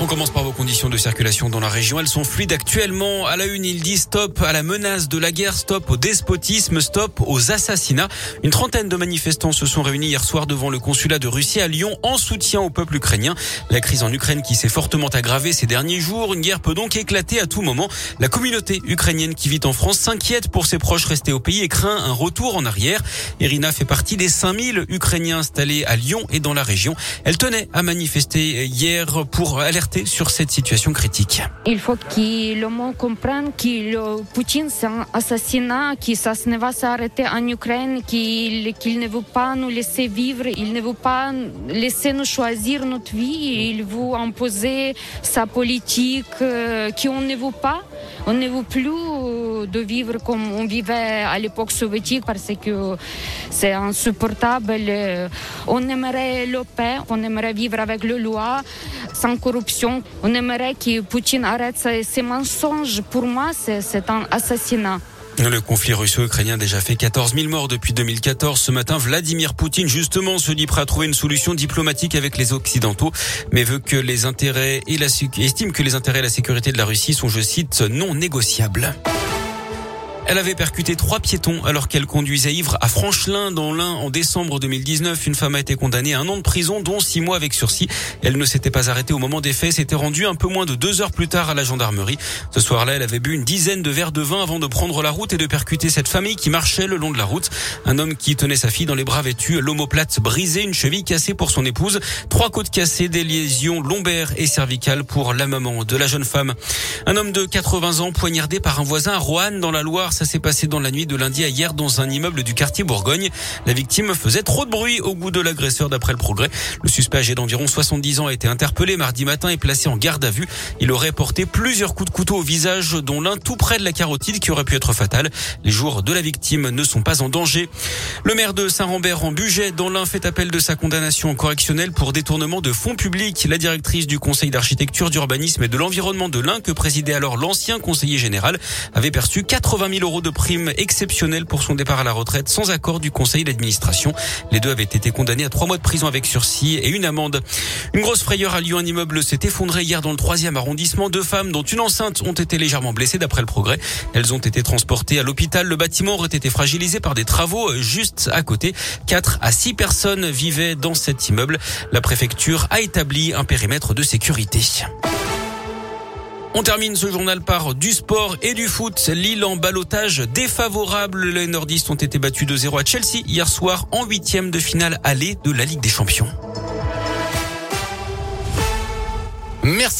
On commence par vos conditions de circulation dans la région. Elles sont fluides actuellement. À la une, il dit stop à la menace de la guerre, stop au despotisme, stop aux assassinats. Une trentaine de manifestants se sont réunis hier soir devant le consulat de Russie à Lyon en soutien au peuple ukrainien. La crise en Ukraine qui s'est fortement aggravée ces derniers jours. Une guerre peut donc éclater à tout moment. La communauté ukrainienne qui vit en France s'inquiète pour ses proches restés au pays et craint un retour en arrière. Irina fait partie des 5000 Ukrainiens installés à Lyon et dans la région. Elle tenait à manifester hier pour alerter sur cette situation critique. Il faut que le monde comprenne que le Poutine c'est un assassinat, que ça ne va s'arrêter en Ukraine, qu'il qu ne veut pas nous laisser vivre, il ne veut pas laisser nous choisir notre vie, il veut imposer sa politique euh, qu'on ne veut pas. On ne veut plus de vivre comme on vivait à l'époque soviétique parce que c'est insupportable. On aimerait le paix, on aimerait vivre avec le loi, sans corruption. On aimerait que Poutine arrête ses mensonges. Pour moi, c'est un assassinat. Le conflit russo-ukrainien a déjà fait 14 000 morts depuis 2014. Ce matin, Vladimir Poutine, justement, se dit prêt à trouver une solution diplomatique avec les Occidentaux, mais veut que les intérêts et la, estime que les intérêts et la sécurité de la Russie sont, je cite, non négociables. Elle avait percuté trois piétons alors qu'elle conduisait ivre à Franchelin dans l'Ain en décembre 2019. Une femme a été condamnée à un an de prison, dont six mois avec sursis. Elle ne s'était pas arrêtée au moment des faits, s'était rendue un peu moins de deux heures plus tard à la gendarmerie. Ce soir-là, elle avait bu une dizaine de verres de vin avant de prendre la route et de percuter cette famille qui marchait le long de la route. Un homme qui tenait sa fille dans les bras vêtus, l'omoplate brisée, une cheville cassée pour son épouse, trois côtes cassées, des lésions lombaires et cervicales pour la maman de la jeune femme. Un homme de 80 ans poignardé par un voisin à dans la Loire ça s'est passé dans la nuit de lundi à hier dans un immeuble du quartier Bourgogne. La victime faisait trop de bruit au goût de l'agresseur d'après le progrès. Le suspect âgé d'environ 70 ans a été interpellé mardi matin et placé en garde à vue. Il aurait porté plusieurs coups de couteau au visage, dont l'un tout près de la carotide qui aurait pu être fatal. Les jours de la victime ne sont pas en danger. Le maire de Saint-Rambert en budget dans l'un fait appel de sa condamnation correctionnelle pour détournement de fonds publics. La directrice du conseil d'architecture, d'urbanisme et de l'environnement de l'Ain que présidait alors l'ancien conseiller général avait perçu 80 000 euros de prime exceptionnelle pour son départ à la retraite sans accord du conseil d'administration. Les deux avaient été condamnés à trois mois de prison avec sursis et une amende. Une grosse frayeur a lieu. Un immeuble s'est effondré hier dans le troisième arrondissement. Deux femmes, dont une enceinte, ont été légèrement blessées d'après le progrès. Elles ont été transportées à l'hôpital. Le bâtiment aurait été fragilisé par des travaux juste à côté. Quatre à six personnes vivaient dans cet immeuble. La préfecture a établi un périmètre de sécurité. On termine ce journal par du sport et du foot. Lille en balotage défavorable. Les nordistes ont été battus de 0 à Chelsea hier soir en huitième de finale aller de la Ligue des Champions. Merci.